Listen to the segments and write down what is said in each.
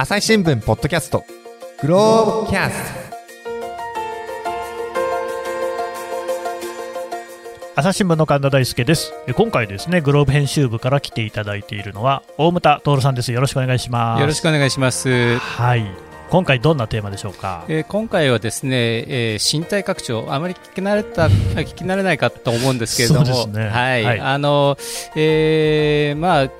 朝日新聞ポッドキャスト。グローブキャスト。朝日新聞の神田大輔です。今回ですねグローブ編集部から来ていただいているのは大牟田徹さんです。よろしくお願いします。よろしくお願いします。はい。今回どんなテーマでしょうか、えー、今回はですね、えー、身体拡張あまり聞き慣れた聞き慣れないかと思うんですけれども、ね、はい、はい、あの、えー、まあ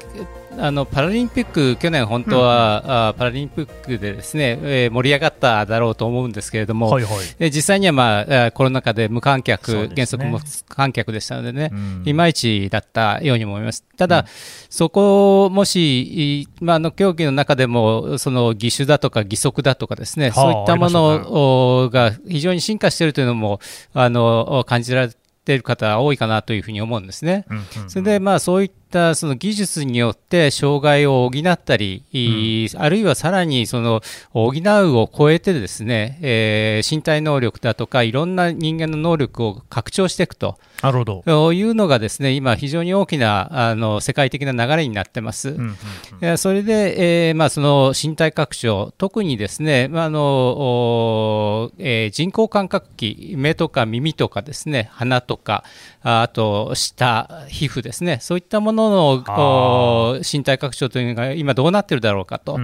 あのパラリンピック、去年本当は、うん、あパラリンピックでですね、えー、盛り上がっただろうと思うんですけれども、はいはい、実際には、まあ、コロナ禍で無観客、ね、原則無観客でしたのでね、うん、いまいちだったように思います。ただ、うん、そこもし、まあ、あの競技の中でもその義手だとか義足だとかですね、はあ、そういったものが非常に進化しているというのもあの感じられている方多いかなというふうに思うんですね。それでまあそういったその技術によって障害を補ったり、うん、あるいはさらにその補うを超えてですね、えー、身体能力だとかいろんな人間の能力を拡張していくと。なるほど。いうのがですね今非常に大きなあの世界的な流れになってます。うんうんうん、それで、えーまあ、その身体拡張特にですね、まあのえー、人工感覚器目とか耳とかですね鼻とかあと舌皮膚ですね。そういったもののの身体拡張というのが今どうなってるだろうかと。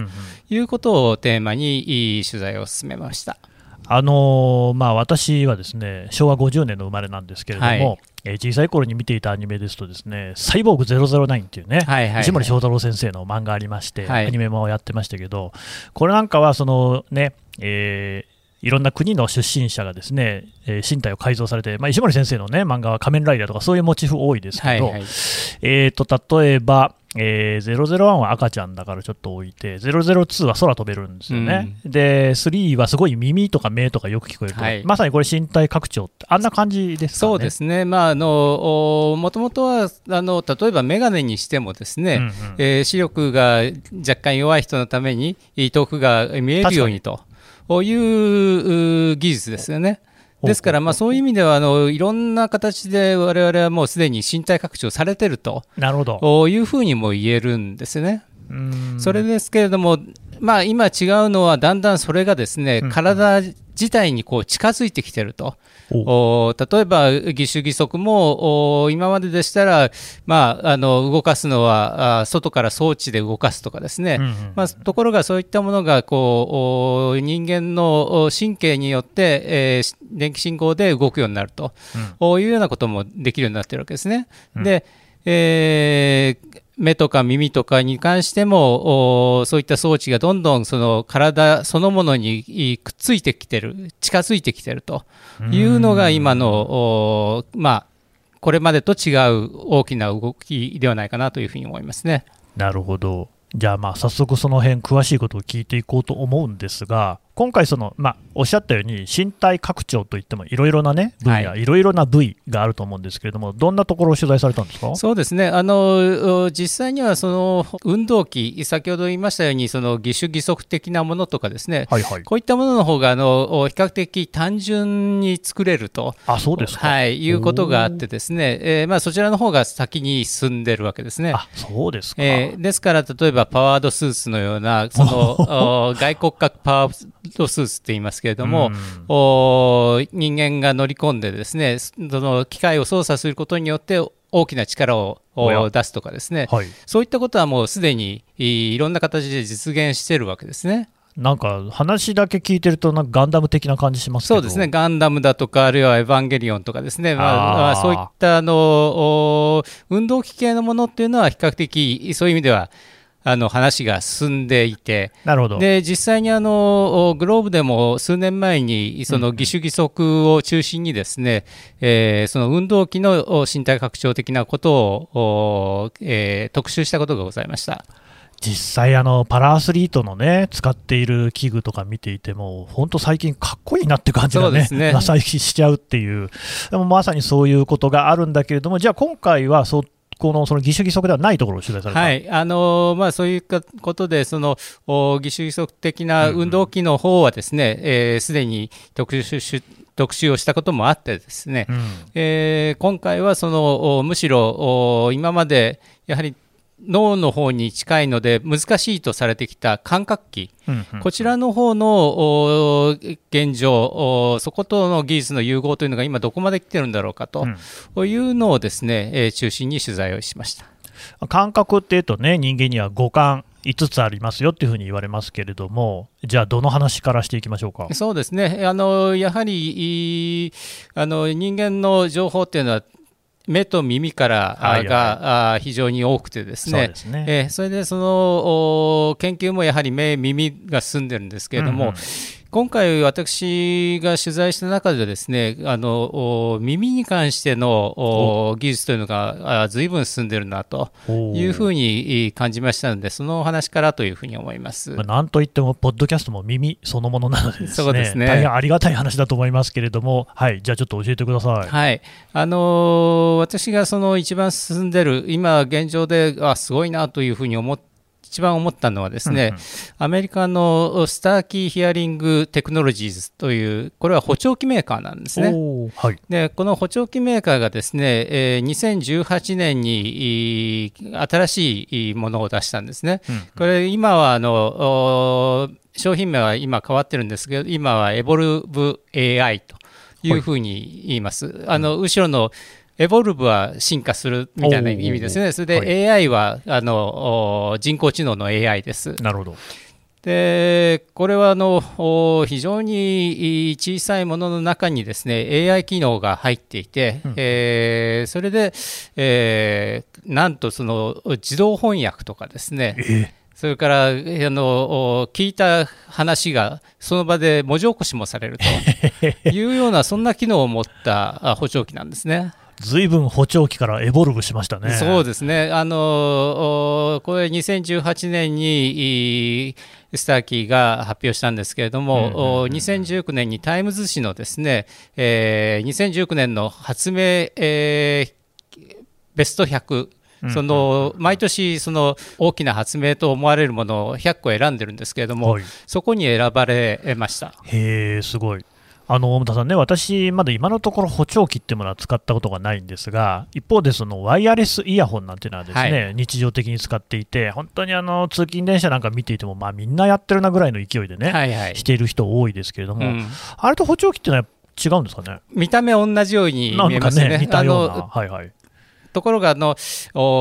いうことをテーマに取材を進めました。あのー、まあ、私はですね昭和50年の生まれなんですけれども、はい、えー、小さい頃に見ていたアニメですと、ですねサイボーグ009っていうね、はいはいはい、石森章太郎先生の漫画ありまして、はい、アニメもやってましたけど、これなんかはそのね、えーいろんな国の出身者がですね、えー、身体を改造されて、まあ、石森先生の、ね、漫画は仮面ライダーとかそういうモチーフ多いですけど、はいはい、えーと、例えば、えー、001は赤ちゃんだからちょっと置いて、002は空飛べるんですよね、うん、で3はすごい耳とか目とかよく聞こえる、はい、まさにこれ、身体拡張って、あんな感じですか、ね、そうですね、まあ、あのもともとはあの例えば眼鏡にしても、ですね、うんうん、えー、視力が若干弱い人のために、遠くが見えるようにと。いう技術ですよね。ですから、まあ、そういう意味ではあのいろんな形で我々はもうすでに身体拡張されてるとなるほどいうふうにも言えるんですね。それですけれども、まあ、今違うのはだんだんそれがですね、体自体にこう近づいてきてると。お例えば義手義足も今まででしたら、まあ、あの動かすのはあ外から装置で動かすとかですね、まあ、ところがそういったものがこう人間の神経によって、えー、電気信号で動くようになると、うん、いうようなこともできるようになってるわけですね。うん、でえー目とか耳とかに関しても、そういった装置がどんどんその体そのものにくっついてきてる、近づいてきてるというのが今の、まあ、これまでと違う大きな動きではないかなというふうに思いますね。なるほど。じゃあまあ早速その辺詳しいことを聞いていこうと思うんですが、今回その、まあ、おっしゃったように身体拡張といってもいろいろな、ね、分野、はい、ろいろな部位があると思うんですけれどもどんなところを取材されたんですか？そうですね。あの実際にはその運動器先ほど言いましたようにその義手義足的なものとかですね、はいはい、こういったものの方があの比較的単純に作れると。あそうですはい、いうことがあってですね、えーまあ、そちらの方が先に進んでるわけですね。あそうですか、えー、ですから例えばパワードスーツのようなその 外骨格パワードスーツって言いますけれども、うん、人間が乗り込んでですねその機械を操作することによって大きな力を出すとかですね、はい、そういったことはもうすでにいろんな形で実現しているわけですね。なんか話だけ聞いてると、なんかガンダム的な感じしますそうですね、ガンダムだとか、あるいはエヴァンゲリオンとかですね、まあ、そういったあの運動機系のものっていうのは、比較的そういう意味では、あの話が進んでいて、なるほど。で実際にあのグローブでも数年前にその義手義足を中心にですね、うん、えー、その運動器の身体拡張的なことを、えー、特集したことがございました。実際あの、パラアスリートのね、使っている器具とか見ていても、本当、最近、かっこいいなって感じがね、ね。なしちゃうっていう、でもまさにそういうことがあるんだけれども、じゃあ、今回はそこのその義手義足ではないところを取材された、はい。あのまあ、そういうことで、その義手義足的な運動器の方はですね、す、うん、えー、で、に特集特集をしたこともあってですね、うん、えー、今回はそのむしろ今までやはり脳の方に近いので難しいとされてきた感覚器、うんうん、こちらの方の現状そことの技術の融合というのが今どこまで来てるんだろうかというのをですね、えー、中心に取材をしました。感覚っていうとね人間には五感5つありますよっていうふうに言われますけれども、じゃあ、どの話からしていきましょうか？そうですね、あのやはりあの人間の情報っていうのは、目と耳からが非常に多くてですね、そね。えそれでその研究もやはり目、耳が進んでるんですけれども、うんうん今回、私が取材した中でですねあの耳に関しての技術というのがずいぶん進んでるなというふうに感じましたので、そのお話からというふうに思います、まあ、なんといっても、ポッドキャストも耳そのものなのでです、ね、そうですね。大変ありがたい話だと思いますけれども、はい、じゃあちょっと教えてください。はい。あの私がその一番進んでる、今現状であすごいなというふうに思って一番思ったのはですね、うんうん、アメリカのスターキーヒアリングテクノロジーズという、これは補聴器メーカーなんですね。はい、でこの補聴器メーカーがですね、えー、2018年に新しいものを出したんですね。うんうん、これ今はあの商品名は今変わってるんですけど、今はエボルブ AI というふうに言います。はい、あの後ろのエボルブは進化するみたいな意味ですね。それで AI は、あの人工知能の AI です。なるほど。でこれはあの非常に小さいものの中にですね AI 機能が入っていて、うん、えー、それで、えー、なんとその自動翻訳とかですね、えー、それからあの聞いた話がその場で文字起こしもされるというようなそんな機能を持った補聴器なんですね。ずいぶん補聴器から evolve しましたね。そうですね。あのこれ2018年にスターキーが発表したんですけれども、うんうんうん、2019年にタイムズ紙のですね、えー、2019年の発明、えー、ベスト100その毎年、その大きな発明と思われるものを100個選んでるんですけれども、はい、そこに選ばれましたへえ、すごい。あの大田さんね、私、まだ今のところ補聴器っていうものは使ったことがないんですが、一方で、そのワイヤレスイヤホンなんていうのはですね、はい、日常的に使っていて、本当にあの通勤電車なんか見ていても、まあ、みんなやってるなぐらいの勢いでね、はいはい、している人多いですけれども、うん、あれと補聴器っていうのは違うんですかね？見た目同じように見えますね。ね似たような、はいはい、ところがあの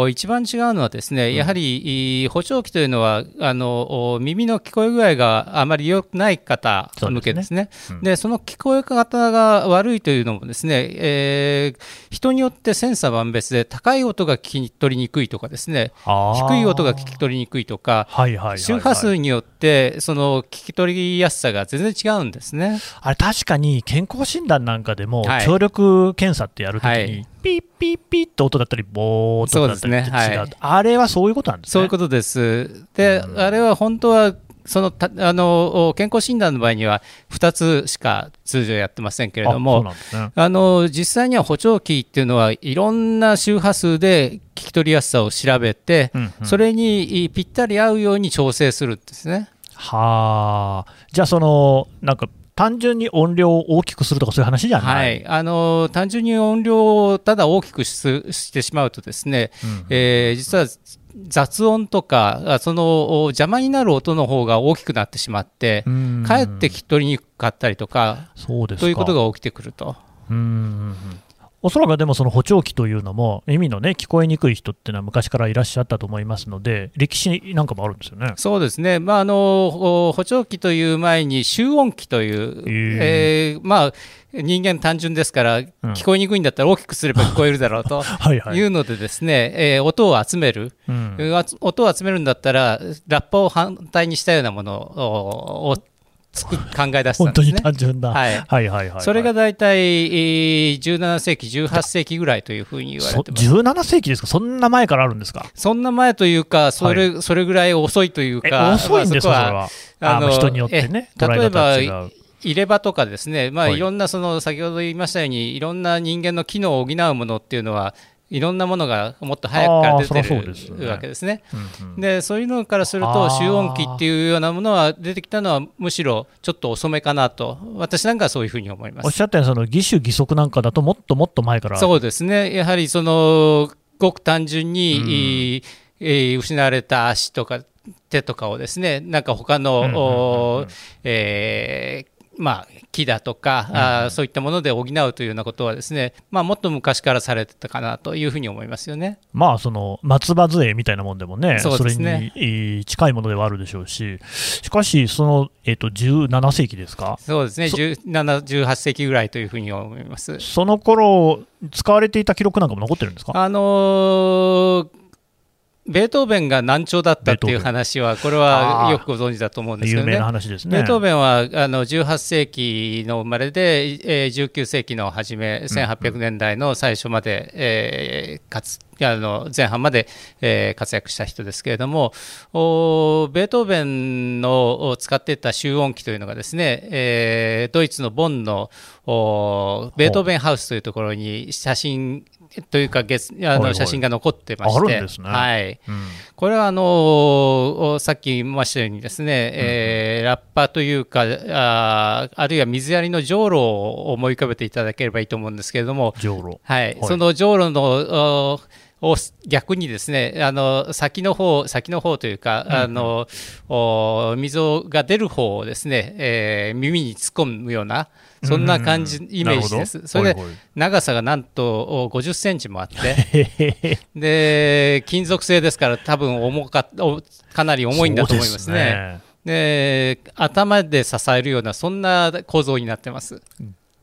一番違うのはですね、やはり補聴器というのはあの耳の聞こえ具合があまり良くない方向けですね。そで、ね。うん、その聞こえ方が悪いというのもですね、えー、人によって千差万別で高い音が聞き取りにくいとかですね、低い音が聞き取りにくいとか、周波数によってその聞き取りやすさが全然違うんですね。あれ確かに健康診断なんかでも、聴力検査ってやるときに、はい。ピッピッピッと音だったり、ボーっとだったり違う、ねはい、あれはそういうことなんですね。そういうことです。で、うん、あれは本当はそのあの健康診断の場合には2つしか通常やってませんけれども、あ、ね、あの実際には補聴器っていうのはいろんな周波数で聞き取りやすさを調べて、うんうん、それにぴったり合うように調整するんですね。はあ、じゃあそのなんか単純に音量を大きくするとかそういう話じゃない、はい、あの単純に音量をただ大きくしてしまうとですね、うん、えー、実は雑音とかその邪魔になる音の方が大きくなってしまってかえって聞き取りにくかったりとかそうですということが起きてくると。うんおそらくでもその補聴器というのも、耳のね、聞こえにくい人っていうのは昔からいらっしゃったと思いますので、歴史なんかもあるんですよね。そうですね、まあ、あの補聴器という前に、集音器という、えー、えー、まあ、人間単純ですから、聞こえにくいんだったら大きくすれば聞こえるだろうと いうのでですね、えー、音を集める、うん、音を集めるんだったらラッパを反対にしたようなものをつく考え出したんですね。本当に単純な。はい、はいはいはいそれが大体、えー、17世紀、18世紀ぐらいというふうに言われてます。17世紀ですか？そんな前からあるんですか？そんな前というか、それはい、それぐらい遅いというか、遅いんですか、まあ、それは。あの人によってね、例えば、入れ歯とかですね、まあ、いろんなその先ほど言いましたように、いろんな人間の機能を補うものっていうのは、いろんなものがもっと早くから出てるわけですね。でそういうのからすると集音機っていうようなものは出てきたのはむしろちょっと遅めかなと。私なんかはそういうふうに思います。おっしゃったようにその義手義足なんかだともっともっと前から。そうですね。やはりそのごく単純に、えー、失われた足とか手とかをですねなんか他の、えーまあ、木だとか、うん、あそういったもので補うというようなことはですね、まあ、もっと昔からされてたかなというふうに思いますよね、まあ、その松葉杖みたいなもんでもね、そ、ね、れに近いものではあるでしょうし、しかし、その、えーと、17世紀ですか？そうですね、17、18世紀ぐらいというふうに思います。その頃使われていた記録なんかも残ってるんですか？あのーベートーベンが難聴だったっていう話は、これはよくご存知だと思うんですけどね、有名な話ですね。ベートーベンはあの18世紀の生まれで、えー、19世紀の初め、1800年代の最初まで、えー、かつあの前半まで、えー、活躍した人ですけれども、おベートーベンの使っていた集音機というのがですね、えー、ドイツのボンのおベートーベンハウスというところに写真というかあの写真が残ってまして、ね、はい、うん、これはあのさっき言いましたようにですね、うん、えー、ラッパというかああるいは水やりのじょうろを思い浮かべていただければいいと思うんですけれども、じょうろはい、そのじょうろのを逆にですねあの先の方先の方というか、うんうん、あのお溝が出る方をですね、えー、耳に突っ込むようなそんな感じ、イメージです。それで長さがなんと50センチもあって で金属製ですから多分重かかなり重いんだと思いますね。で頭で支えるようなそんな構造になってます。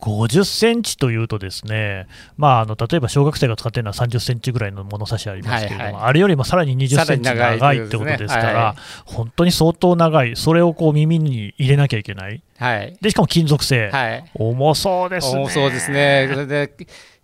50センチというと、ですね、まあ、あの例えば小学生が使っているのは30センチぐらいの物差しありますけれども、はいはい、あれよりもさらに20センチ長いってことですから、はい、本当に相当長い、それをこう耳に入れなきゃいけない、はい、でしかも金属製、はい、重そうですね。重そうですね。それで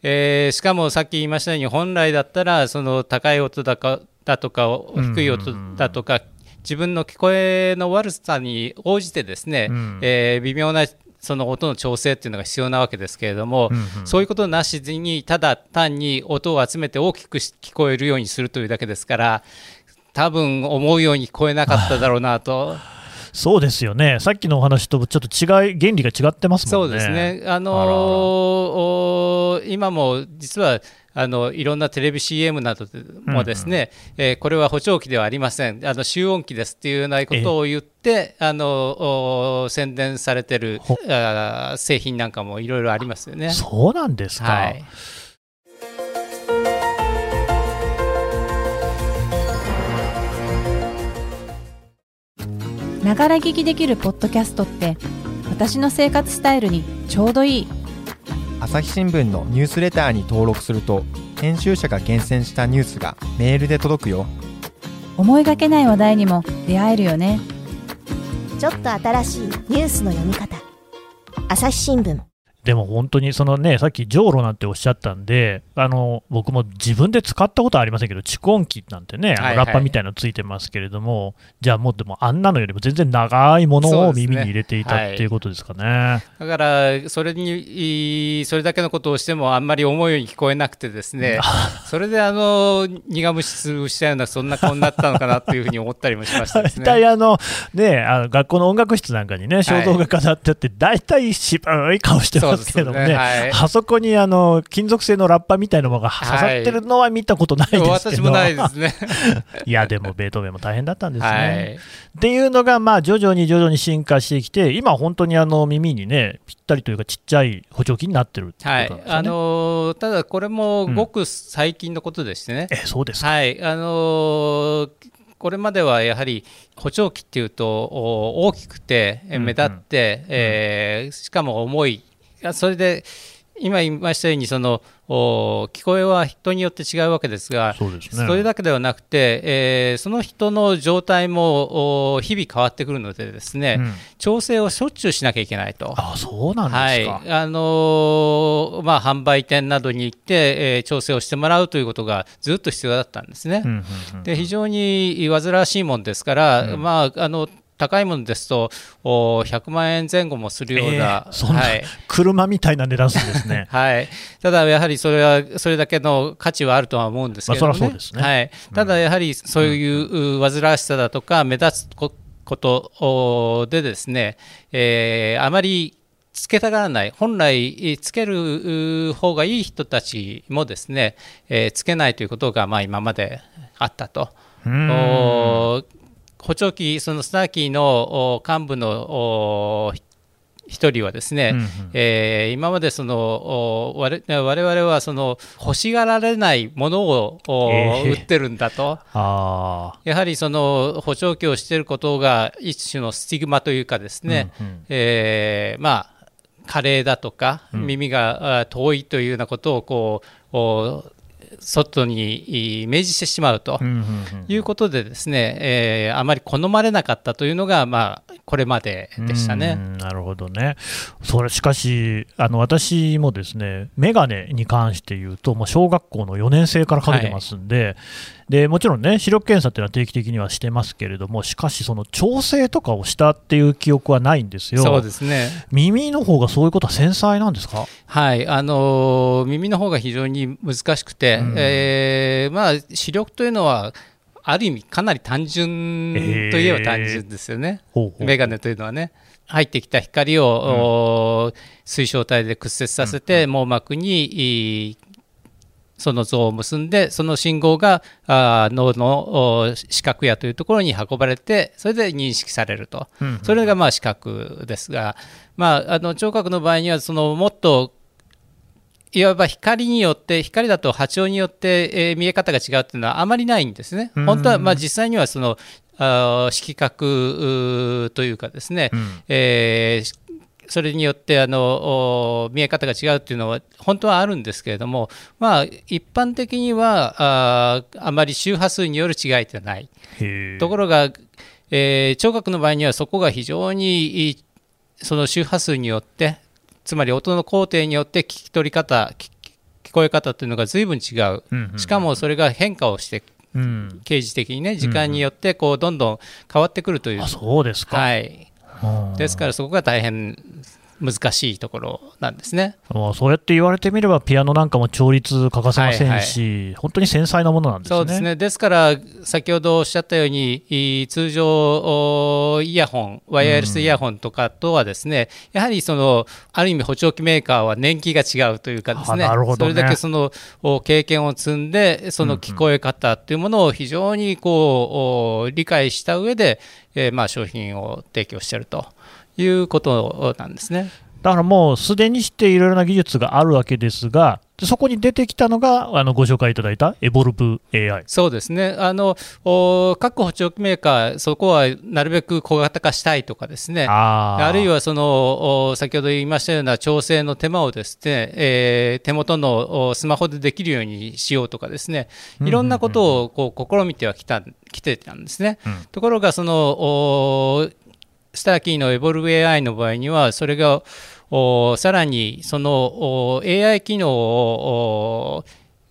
えー、しかもさっき言いましたように、本来だったら、その高い音だかだとか、低い音だとか、自分の聞こえの悪さに応じてですね、うん、えー、微妙なその音の調整っていうのが必要なわけですけれども、うんうん、そういうことなしにただ単に音を集めて大きく聞こえるようにするというだけですから多分思うように聞こえなかっただろうなと。そうですよね、さっきのお話とちょっと違い、原理が違ってますもんね。そうですねあのー、今も実はあのいろんなテレビ CM などもですね、うんうん、えー、これは補聴器ではありません、あの集音機ですっていうようなことを言って、あの宣伝されてるあ製品なんかもいろいろありますよね。そうなんですか、はい。ながら聞きできるポッドキャストって私の生活スタイルにちょうどいい朝日新聞のニュースレターに登録すると編集者が厳選したニュースがメールで届くよ。思いがけない話題にも出会えるよね。ちょっと新しいニュースの読み方。朝日新聞でも本当にそのね、さっきじょうろなんておっしゃったんで、あの僕も自分で使ったことはありませんけど、蓄音機なんてね、ラッパみたいなのついてますけれども、じゃあもうでもあんなのよりも全然長いものを耳に入れていた、ね、っていうことですかね。はい、だから、それに、それだけのことをしてもあんまり思うように聞こえなくてですね、それであの苦虫潰したような、そんな顔になったのかなというふうに思ったりもしましたですね。大体あの、ね、あの学校の音楽室なんかにね、肖像画飾ってあって、大体渋い顔してますますけどね、ね。はい、あそこにあの金属製のラッパみたいなものが刺さってるのは見たことないですけど、はい、私もないですね。いや、でもベートーベンも大変だったんですね。はい、っていうのが、まあ、徐々に徐々に進化してきて、今、本当にあの耳にね、ぴったりというか、ちっちゃい補聴器になってるってことなんですね、はい。あのー、ただ、これもごく最近のことでしてね。うん、えそうですはい。あのーこれまではやはり補聴器っていうと大きくて目立って、うんうん、えー、しかも重いそれで今言いましたようにその聞こえは人によって違うわけですがそ、ね、それだけではなくて、えー、その人の状態も日々変わってくるのでですね、うん、調整をしょっちゅうしなきゃいけないと。あそうなんですか、はい。あのー、まあ、販売店などに行って、えー、調整をしてもらうということがずっと必要だったんですね。で非常に煩わしいもんですから、うん、まああの高いものですと100万円前後もするような、えー、はい、車みたいな値段するんですね、はい、ただやはりそれはそれだけの価値はあるとは思うんですけどね、まあ、ね。はい、ただやはりそういう煩わしさだとか目立つことでですね、えー、あまりつけたがらない、本来つける方がいい人たちもですね、えー、つけないということがまあ今まであったと。補聴器、そのスターキーの幹部の一人はですね、うんうん、えー、今までその我々はその欲しがられないものを、えー、売ってるんだと、やはりその補聴器をしていることが一種のスティグマというかですね、うんうん、えー、まあ加齢だとか耳が遠いというようなことをこう、外に明示してしまうということでですね、えー、あまり好まれなかったというのが、まあ、これまででしたね。なるほどね。それしかし、あの私もですね、メガネに関して言うと、もう小学校の4年生からかけてますんで、はい。でもちろんね、視力検査っていうのは定期的にはしてますけれども、しかし、その調整とかをしたっていう記憶はないんですよ、そうですね。耳の方がそういうことは繊細なんですか、はい。あのー、耳の方が非常に難しくて、うん、えー、まあ、視力というのは、ある意味、かなり単純といえば単純ですよね、えー、ほうほう。メガネというのはね。入ってきた光を、うん、水晶体で屈折させて、網膜にその像を結んで、その信号があ脳の視覚野というところに運ばれて、それで認識されると、うんうん、それがまあ視覚ですが、まあ、あの聴覚の場合には、そのもっといわば光によって、光だと波長によって、えー、見え方が違うっていうのはあまりないんですね。本当は、まあ、実際にはそのあ色覚というかですね、うん、えーそれによってあの見え方が違うっていうのは本当はあるんですけれども、まあ、一般的にはああまり周波数による違いではない。ところが、えー、聴覚の場合にはそこが非常にその周波数によってつまり音の工程によって聞き取り方聞こえ方というのが随分違う、うんうん、しかもそれが変化をしてうん、刑事的にね時間によってこうどんどん変わってくるという、あそうですか、はい、ですからそこが大変難しいところなんですね。そうやって言われてみれば、ピアノなんかも調律欠かせませんし、はいはい、本当に繊細なものなんですね。そうですね。ですから、先ほどおっしゃったように、通常、イヤホン、ワイヤレスイヤホンとかとはですね、うん、やはりそのある意味、補聴器メーカーは年季が違うというかですね、ね。それだけその経験を積んで、その聞こえ方というものを非常にこう理解した上で、えー、まあ商品を提供していると。いうことなんですね。だからもうすでにしていろいろな技術があるわけですが、そこに出てきたのがあのご紹介いただいたエボルブ AI そうですね。あの各補聴器メーカー、そこはなるべく小型化したいとかですね、あるいはその先ほど言いましたような調整の手間をですね、えー、手元のスマホでできるようにしようとかですね、いろんなことをこう試みてはきた来てたんですね。うん、ところがそのスターキーのエボルブ AI の場合には、それがさらにその AI 機能を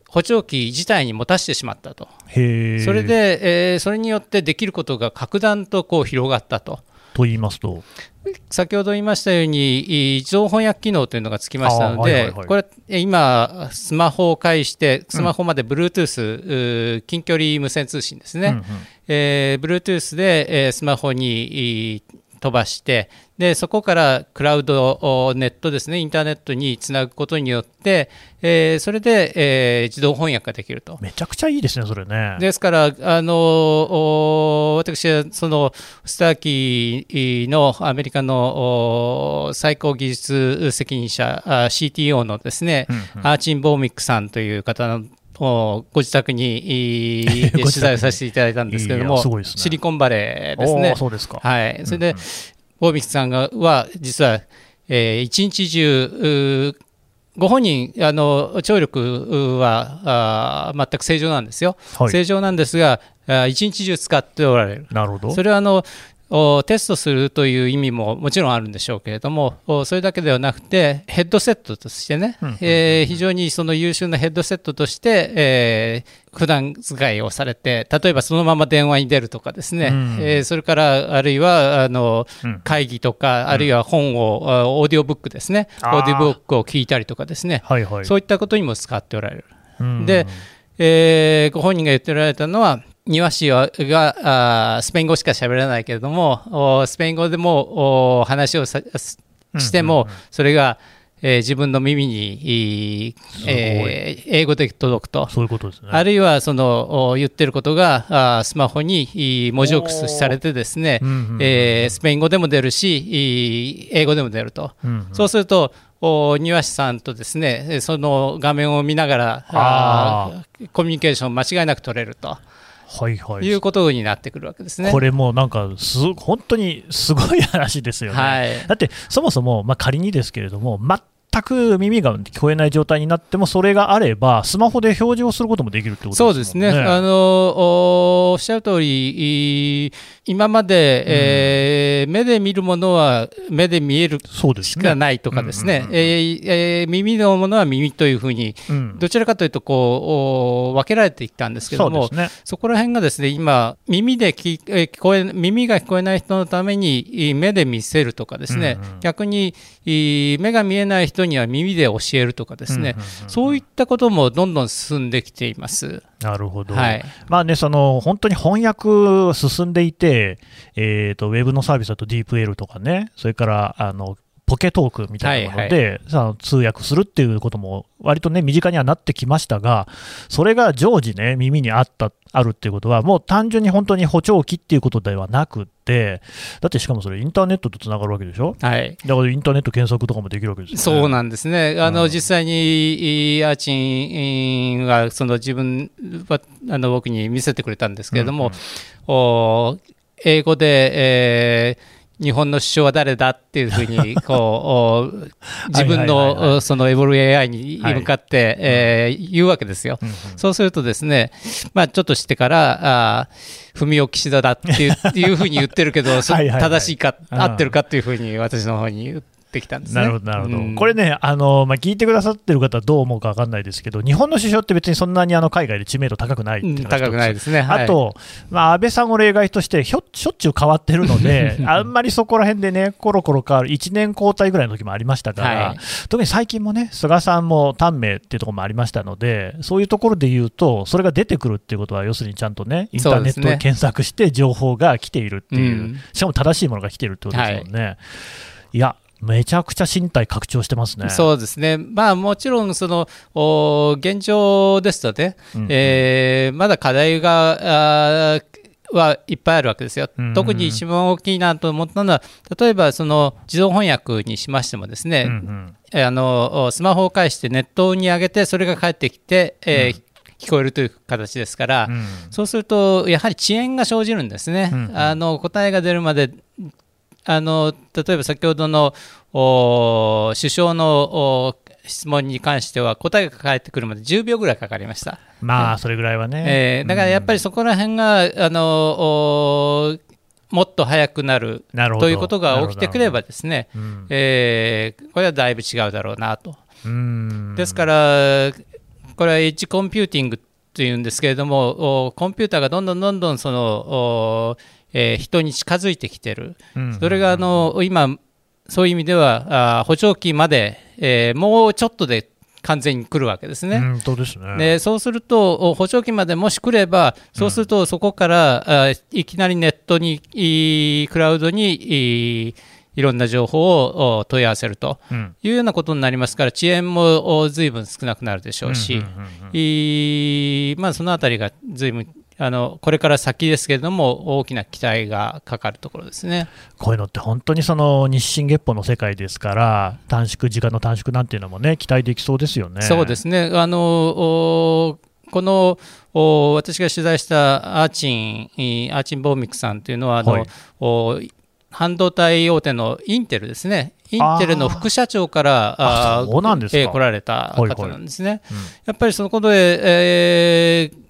補聴器自体に持たせてしまったと、それで、えー、それによってできることが格段とこう広がったと。と言いますと？先ほど言いましたように、自動翻訳機能というのがつきましたので、これ、今、スマホを介して、スマホまで Bluetooth、うん、近距離無線通信ですね、うんうん、えー、Bluetooth で、えー、スマホに飛ばしてでそこからクラウドネットですねインターネットにつなぐことによって、えー、それで、えー、自動翻訳ができると。めちゃくちゃいいですねそれね。ですからあの私はそのスターキーのアメリカの最高技術責任者 CTO のですね、うんうん、アーチン・ボーミックさんという方のご自宅に 取材をさせていただいたんですけれども、ね、シリコンバレーですね。そうですか。はい、それで、大引さんがは実は、えー、一日中ご本人あの聴力はあ全く正常なんですよ、はい、正常なんですが一日中使っておられる。なるほど。それはあのをテストするという意味ももちろんあるんでしょうけれどもそれだけではなくてヘッドセットとしてね、えー、非常にその優秀なヘッドセットとして、えー、普段使いをされて例えばそのまま電話に出るとかですね、うん、えー、それからあるいはあの、会議とかあるいは本を、オーディオブックですねオーディオブックを聞いたりとかですね、はいはい、そういったことにも使っておられる。で、えー、ご本人が言っておられたのは庭師があスペイン語しか喋らないけれどもスペイン語でも話をしても、それがえー、自分の耳に、えー、英語で届くと。そういうことです、ね、あるいはその言ってることがあスマホに文字起こしされてですね、えー、スペイン語でも出るし英語でも出ると、うんうん、そうすると庭師さんとですねその画面を見ながらあコミュニケーション間違いなく取れると。はいはい、いうことになってくるわけですね。これもなんかす、本当にすごい話ですよね。はい、だって、そもそも、まあ、仮にですけれども、全く耳が聞こえない状態になっても、それがあれば、スマホで表示をすることもできるってことですね。そうですね。あのおっしゃる通り、今まで、うん、えー、目で見るものは目で見えるしかないとかですね、耳のものは耳というふうに、うん、どちらかというとこう分けられていったんですけども、そ、ね,、こら辺がですね今、耳で聞聞こえ耳が聞こえない人のために目で見せるとかですね、うんうん、逆に目が見えない人には耳で教えるとかですね、そういったこともどんどん進んできています。なるほど、はい、まあね、その本当に翻訳進んでいて、えーと、ウェブのサービスだと DeepL とかね、それからあのポケトークみたいなもので、はいはい、通訳するっていうことも割とね身近にはなってきましたが、それが常時ね耳にあったあるっていうことは、もう単純に本当に補聴器っていうことではなくて、だってしかもそれインターネットとつながるわけでしょ？はい。だからインターネット検索とかもできるわけです、ね、そうなんですね。あの、うん、実際にアーチンがその自分はあの僕に見せてくれたんですけれども、うんうん、お英語で、えー日本の首相は誰だっていうふうに こう自分のそのエボル AI に向かって、え言うわけですよ。そうするとですね、まあ、ちょっとしてからあ文雄岸田だって いうふうに言ってるけど正しいか合ってるかっていうふうに私の方に言って。ってきたんです、ね、なるほど、なるほど、うん、これね、あのまあ、聞いてくださってる方はどう思うか分かんないですけど、日本の首相って別にそんなにあの海外で知名度高くないっていう高くないですね、はい、あと、まあ、安倍さんを例外としてひょ、しょっちゅう変わってるので、あんまりそこら辺でね、コロコロ変わる、1年交代ぐらいの時もありましたから、はい、特に最近もね、菅さんも短命っていうところもありましたので、そういうところで言うと、それが出てくるっていうことは、要するにちゃんとね、インターネットで検索して、情報が来ているっていう、しかも正しいものが来ているってことですもんね。はい。いや、めちゃくちゃ身体拡張してますね。そうですね。まあもちろんその現状ですとね、うん、えー、まだ課題がはいっぱいあるわけですよ。特に一番大きいなと思ったのは、例えばその自動翻訳にしましてもですね、うんうん、あのスマホを介してネットに上げてそれが返ってきて、えー、うん。聞こえるという形ですから、うん、そうするとやはり遅延が生じるんですね、うんうん、あの答えが出るまであの例えば先ほどの首相の質問に関しては答えが返ってくるまで10秒ぐらいかかりました。まあ、それぐらいはね。えー、だからやっぱりそこら辺が、あのもっと早くなるということが起きてくればですね、うん、えー、これはだいぶ違うだろうなと。ですから、これはエッジコンピューティングというんですけれども、コンピューターがどんどんどんどんそのえー、人に近づいてきてる、それがあの今、そういう意味ではあ補聴器まで、えー、もうちょっとで完全に来るわけですね。うん、そうですね。でそうすると、補聴器までもし来れば、そうするとそこから、うん、あいきなりネットに、クラウドに、いろんな情報を問い合わせるというようなことになりますから、遅延もずいぶん少なくなるでしょうし、まあ、そのあたりがずいぶんあのこれから先ですけれども、大きな期待がかかるところですね。こういうのって本当にその日進月歩の世界ですから、短縮、時間の短縮なんていうのもね、期待できそうですよね。そうですね。あのこの私が取材したアーチン、アーチン・ボーミックさんというのはあの、はい、半導体大手のインテルですね、インテルの副社長からあそうなんです来られた方なんですね。はいはい。うん、やっぱりそのことで、えー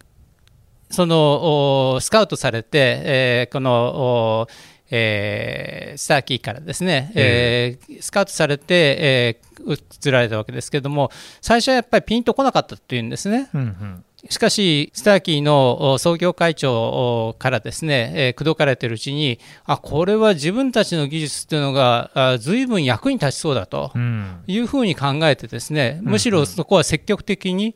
そのスカウトされて、えー、このえー、スターキーからですね、えー、スカウトされて、えー、移られたわけですけれども、最初はやっぱりピンとこなかったっていうんですね。うんうんしかし、スターキーの創業会長からですね、えー、口説かれているうちに、あこれは自分たちの技術というのがずいぶん役に立ちそうだというふうに考えて、ですね、むしろそこは積極的に、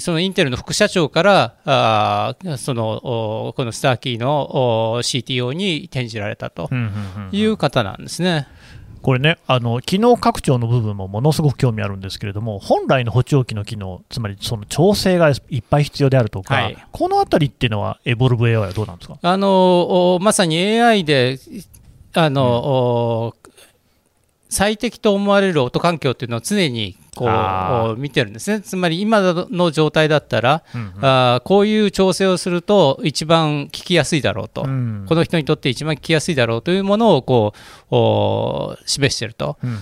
そのインテルの副社長からあそのこのスターキーの CTO に転じられたという方なんですね。これね、あの機能拡張の部分もものすごく興味あるんですけれども、本来の補聴器の機能、つまりその調整がいっぱい必要であるとか、はい、このあたりっていうのは、エボルブ AI はどうなんですか？あのまさに AI であの、うん、最適と思われる音環境っていうのを常にこう見てるんですね、つまり今の状態だったら、うんうん、あこういう調整をすると一番聞きやすいだろうと、うん、この人にとって一番聞きやすいだろうというものをこう示していると、うんうん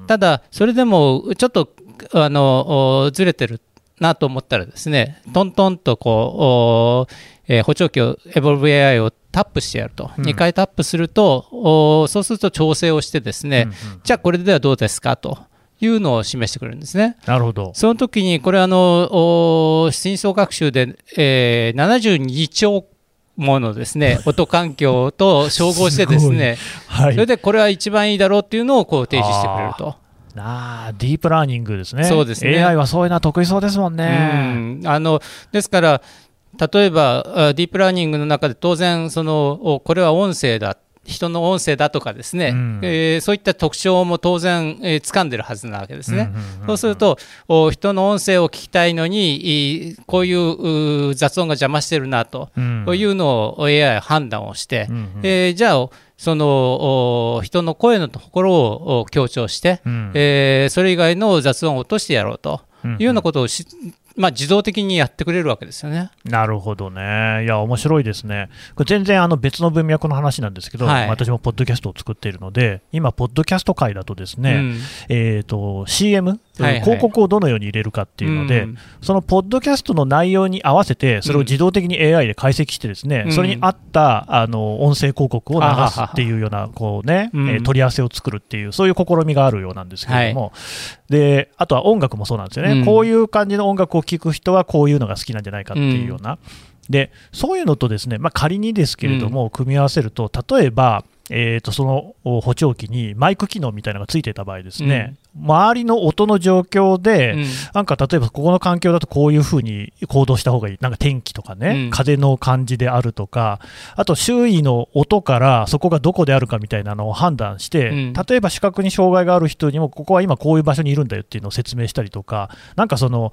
うん、ただ、それでもちょっとあのずれてるなと思ったらですねトントンとこう、えー、補聴器をエボルブ AI をタップしてやると、うん、2回タップするとそうすると調整をしてですね、うんうん、じゃあこれではどうですか？というのを示してくれるんですね。なるほど。その時に、これあの、深層学習で、えー、72兆ものですね、音環境と照合してですね、はい、それでこれは一番いいだろうっていうのをこう提示してくれると。あディープラーニングですね。そうですね。AI はそういうのは得意そうですもんね。うん、あのですから、例えばディープラーニングの中で当然その、これは音声だ人の音声だとかですね、うん、えー、そういった特徴も当然、えー、掴んでるはずなわけですね。そうすると人の音声を聞きたいのにこういう雑音が邪魔してるなと、うん、いうのを AI は判断をして、うんうん、えー、じゃあその人の声のところを強調して、うん、えー、それ以外の雑音を落としてやろうというようなことをし、まあ、自動的にやってくれるわけですよね。なるほどね。いや、面白いですね。これ全然あの別の文脈の話なんですけど、はい、私もポッドキャストを作っているので、今、ポッドキャスト界だとですね、うん、えっ、ー、と、CM、広告をどのように入れるかっていうので、うん、そのポッドキャストの内容に合わせて、それを自動的に AI で解析してですね、うん、それに合ったあの音声広告を流すっていうような、こうね、うん、えー、取り合わせを作るっていう、そういう試みがあるようなんですけれども、はい、で、あとは音楽もそうなんですよね。こういう感じの音楽を聴く人はこういうのが好きなんじゃないかっていうような。でそういうのとですね、まあ、仮にですけれども、組み合わせると、例えば、えー、とその補聴器にマイク機能みたいなのがついてた場合ですね、うん、周りの音の状況で、うん、なんか例えばここの環境だとこういうふうに行動した方がいい、なんか天気とかね、うん、風の感じであるとか、あと周囲の音からそこがどこであるかみたいなのを判断して、例えば視覚に障害がある人にも、ここは今こういう場所にいるんだよっていうのを説明したりとか、なんかその、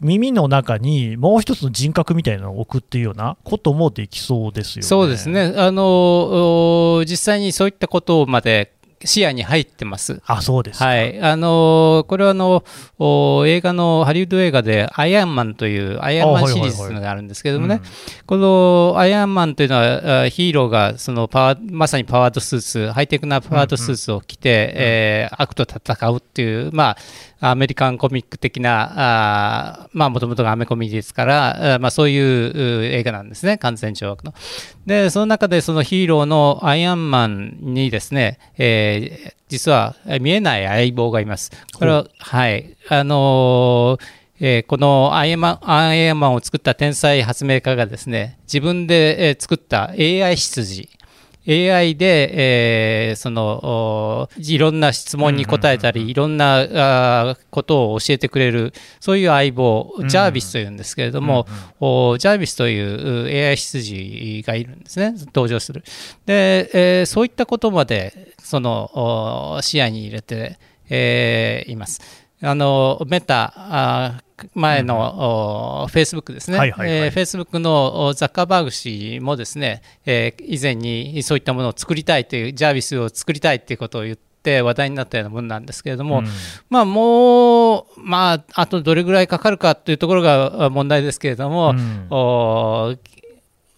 耳の中にもう一つの人格みたいなのを置くっていうようなこともできそうですよね。そうですね。あの実際にそういったことまで視野に入ってます。あ、そうですはい。あのこれはあの映画の、ハリウッド映画で、アイアンマンという、アイアンマンシリーズがあるんですけどもね、このアイアンマンというのは、ヒーローがそのパワまさにパワードスーツ、ハイテクなパワードスーツを着て、うんうん、えー、悪と戦うっていう、まあ、アメリカンコミック的な、あまあ、もともとがアメコミですから、まあ、そういう映画なんですね、完全懲悪の。で、その中でそのヒーローのアイアンマンにですね、えー、実は見えない相棒がいます。これは、はい、あのーえー、このアイアンマンアイアンマンを作った天才発明家がですね自分で、えー、作った AI 羊 AI で、えー、そのいろんな質問に答えたり、いろんなあことを教えてくれるそういう相棒、ジャービスというんですけれども、おジャービスという AI 羊がいるんですね。登場する。で、えー、そういったことまでその視野に入れて、えー、います。あのメタあ前のフェイスブックですね、フェイスブックのザッカーバーグ氏もですね、えー、以前にそういったものを作りたいという、ジャービスを作りたいということを言って、話題になったようなものなんですけれども、うん、まあ、もう、まあ、あとどれぐらいかかるかというところが問題ですけれども、うん、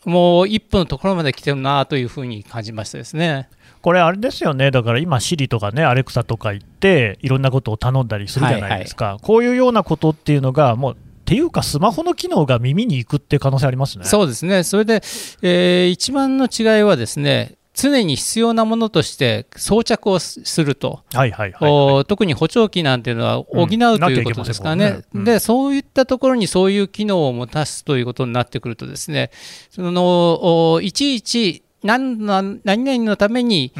もう一歩のところまで来てるなというふうに感じましたですね。これ、あれですよね、だから今、シリとかね、アレクサとか行って、いろんなことを頼んだりするじゃないですか、はいはい、こういうようなことっていうのが、もう、っていうか、スマホの機能が耳に行くっていう可能性ありますね。そうですね、それで、えー、一番の違いはですね、常に必要なものとして装着をすると、はいはいはい特に補聴器なんていうのは補う、ということですからね、ねでそういったところにそういう機能を持たすということになってくると、ですねそのいちいち何何々のために、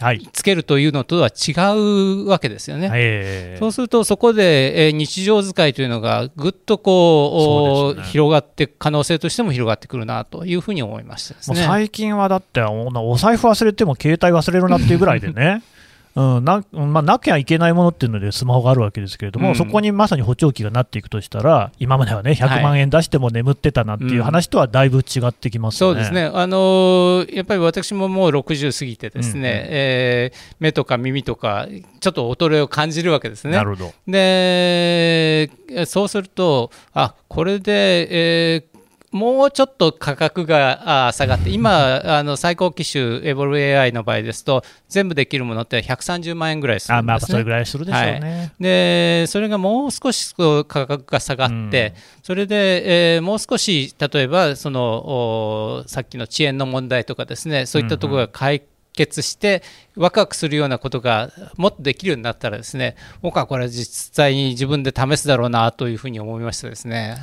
はい、つけるというのとは違うわけですよね。えー、そうするとそこで、えー、日常使いというのがぐっとこう、ね、広がって可能性としても広がってくるなというふうに思いました、ね、最近はだってお財布忘れても携帯忘れるなっていうぐらいでね うんなまあ、なきゃいけないものっていうのでスマホがあるわけですけれども、うん、そこにまさに補聴器がなっていくとしたら、今まではね、100万円出しても眠ってたなんていう話とはだいぶ違ってきます、ね。うん、そうですね、あのー、やっぱり私ももう60過ぎて、ですね、うんうん、えー、目とか耳とか、ちょっと衰えを感じるわけですね。なるほど。でそうすると、あこれで、えー、もうちょっと価格が下がって、今、あの最高機種、エボル AI の場合ですと、全部できるものって130万円ぐらいするんです、ね、あまあ、それぐらいするでしょうね。はい、で、それがもう少し価格が下がって、うん、それで、えー、もう少し、例えば、そのさっきの遅延の問題とかですね、そういったところが解決して、ワクワクするようなことがもっとできるようになったらですね、僕はこれ、実際に自分で試すだろうなというふうに思いましたですね。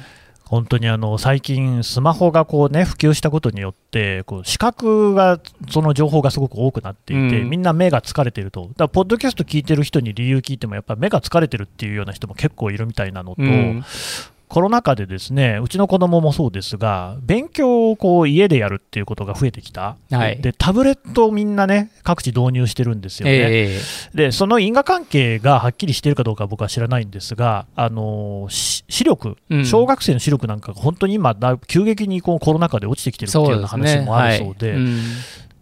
本当にあの最近、スマホがこう、ね、普及したことによって、こう視覚が、その情報がすごく多くなっていて、うん、みんな目が疲れてると、だからポッドキャスト聞いてる人に理由聞いても、やっぱり目が疲れてるっていうような人も結構いるみたいなのと、うん、コロナ禍でですねうちの子供もそうですが勉強をこう家でやるっていうことが増えてきた、はい、でタブレットをみんなね各地導入してるんですよね、えー、でその因果関係がはっきりしているかどうかは僕は知らないんですがあの視力、小学生の視力なんかが本当に今急激にこうコロナ禍で落ちてきてるっていうような話もあるそうで。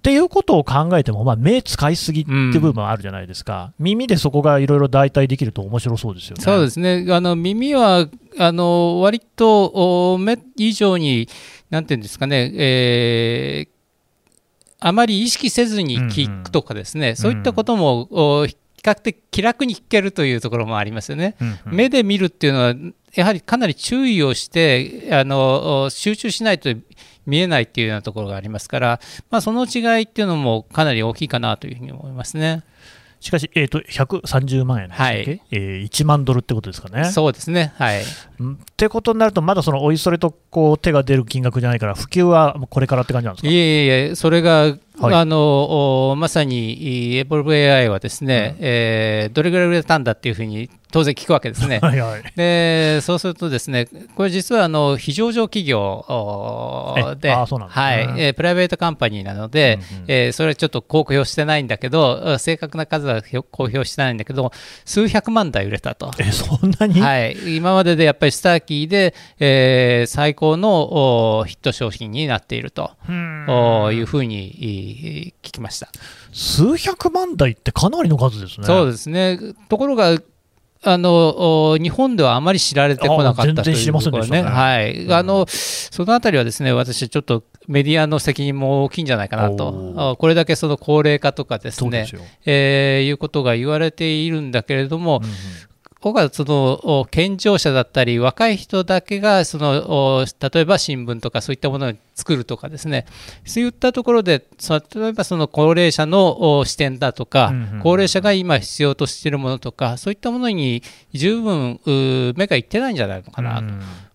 っていうことを考えても、まあ、目使いすぎっていう部分はあるじゃないですか、うん、耳でそこがいろいろ代替できると面白そうですよね。そうですね。あの耳はあの割と目以上に、なんていうんですかね、えー、あまり意識せずに聞くとかですね、うんうん、そういったことも、比較的気楽に聞けるというところもありますよね。うんうん、目で見るっていうのはやはりかなり注意をしてあの集中しないと見えないっていうようなところがありますから、まあ、その違いっていうのもかなり大きいかなというふうに思いますね。しかし、えーと、130万円でしたっけ、はい、えー、1万ドルってことですかね。そうですね、はい、ってことになると、まだそのおいそれとこう手が出る金額じゃないから、普及はこれからって感じなんですか？いえいえ、それが、はい、あのまさにエボルブ AI はですね、うん、えー、どれぐらい売れたんだっていうふうに当然聞くわけですね。はいはい、でそうするとですねこれ実はあの非上場企業ではい。えプライベートカンパニーなので、うんうん、えー、それはちょっと公表してないんだけど正確な数は公表してないんだけど数百万台売れたと。えそんなに、はい、今まででやっぱりスターキーで、えー、最高のヒット商品になっていると。いうふうに聞きました。数百万台ってかなりの数ですね。そうですね。ところがあの日本ではあまり知られてこなかったというところね、はい、あのそのあたりはですね私、ちょっとメディアの責任も大きいんじゃないかなと、これだけその高齢化とかですね、すえー、いうことが言われているんだけれども、うんうん僕はその健常者だったり若い人だけがその例えば新聞とかそういったものを作るとかですね。そういったところで例えばその高齢者の視点だとか、高齢者が今必要としているものとかそういったものに十分目がいってないんじゃないのかな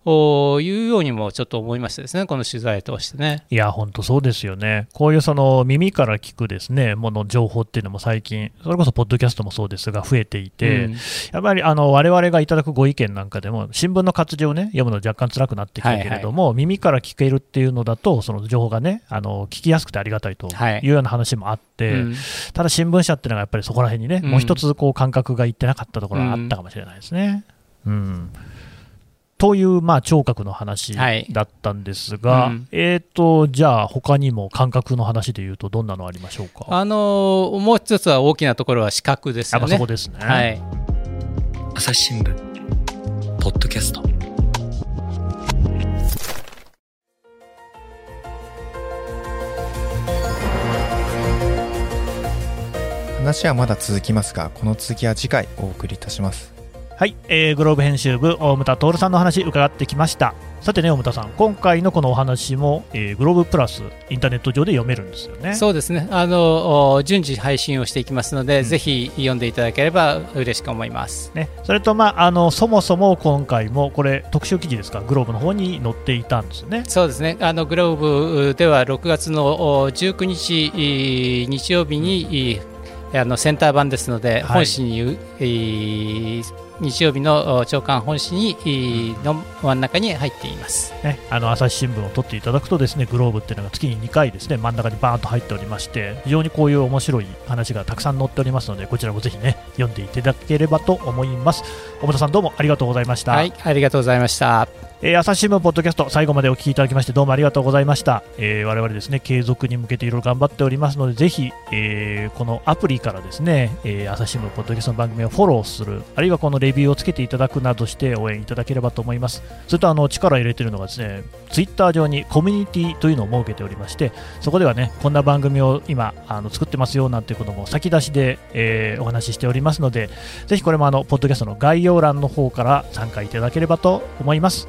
と。いうようにもちょっと思いましたですね、この取材を通してね。いや、本当そうですよね、こういうその耳から聞くですねもの情報っていうのも最近、それこそポッドキャストもそうですが、増えていて、うん、やっぱりあの我々がいただくご意見なんかでも、新聞の活字をね読むの若干辛くなってきたけれども、はいはい、耳から聞けるっていうのだと、その情報がねあの聞きやすくてありがたいとい。うような話もあって、はいうん、ただ新聞社っていうのがやっぱりそこら辺にね、もう一つこう感覚がいってなかったところがあったかもしれないですね。うんという、まあ、聴覚の話だったんですが、はいうん、えーと、じゃあ、他にも感覚の話でいうと、どんなのありましょうか、あのー、もう一つは大きなところは視覚ですよね。そこですね、はい、朝日新聞ポッドキャスト。話はまだ続きますがこの続きは次回お送りいたしますはい、えー、グローブ編集部大牟田徹さんの話伺ってきました。さてね大牟田さん今回のこのお話も、えー、グローブプラスインターネット上で読めるんですよね。そうですね。あの順次配信をしていきますので、うん、ぜひ読んでいただければ嬉しく思います、ね、それとまああのそもそも今回もこれ特集記事ですか？グローブの方に載っていたんですね。そうですね。あのグローブでは6月の19日日曜日に、うん、あのセンター版ですので、はい、本誌に、えー日曜日の朝刊本誌にの真ん中に入っています、ね、あの朝日新聞を取っていただくとですねグローブっていうのが月に2回ですね真ん中にバーンと入っておりまして非常にこういう面白い話がたくさん載っておりますのでこちらもぜひね読んでいただければと思います。小田さんどうもありがとうございました。はいありがとうございました。えー、朝日新聞ポッドキャスト最後までお聞きいただきましてどうもありがとうございました、えー、我々ですね継続に向けていろいろ頑張っておりますのでぜひ、えー、このアプリからですね、えー、朝日新聞ポッドキャストの番組をフォローするあるいはこのレビューをつけていただくなどして応援いただければと思います。それとあの力を入れているのがですねツイッター上にコミュニティというのを設けておりましてそこではねこんな番組を今あの作ってますよなんていうことも先出しで、えー、お話ししておりますのでぜひこれもあのポッドキャストの概要欄の方から参加いただければと思います。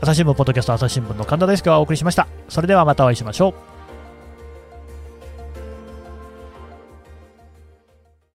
朝日新聞ポッドキャスト朝日新聞の神田大輔がお送りしました。それではまたお会いしましょう。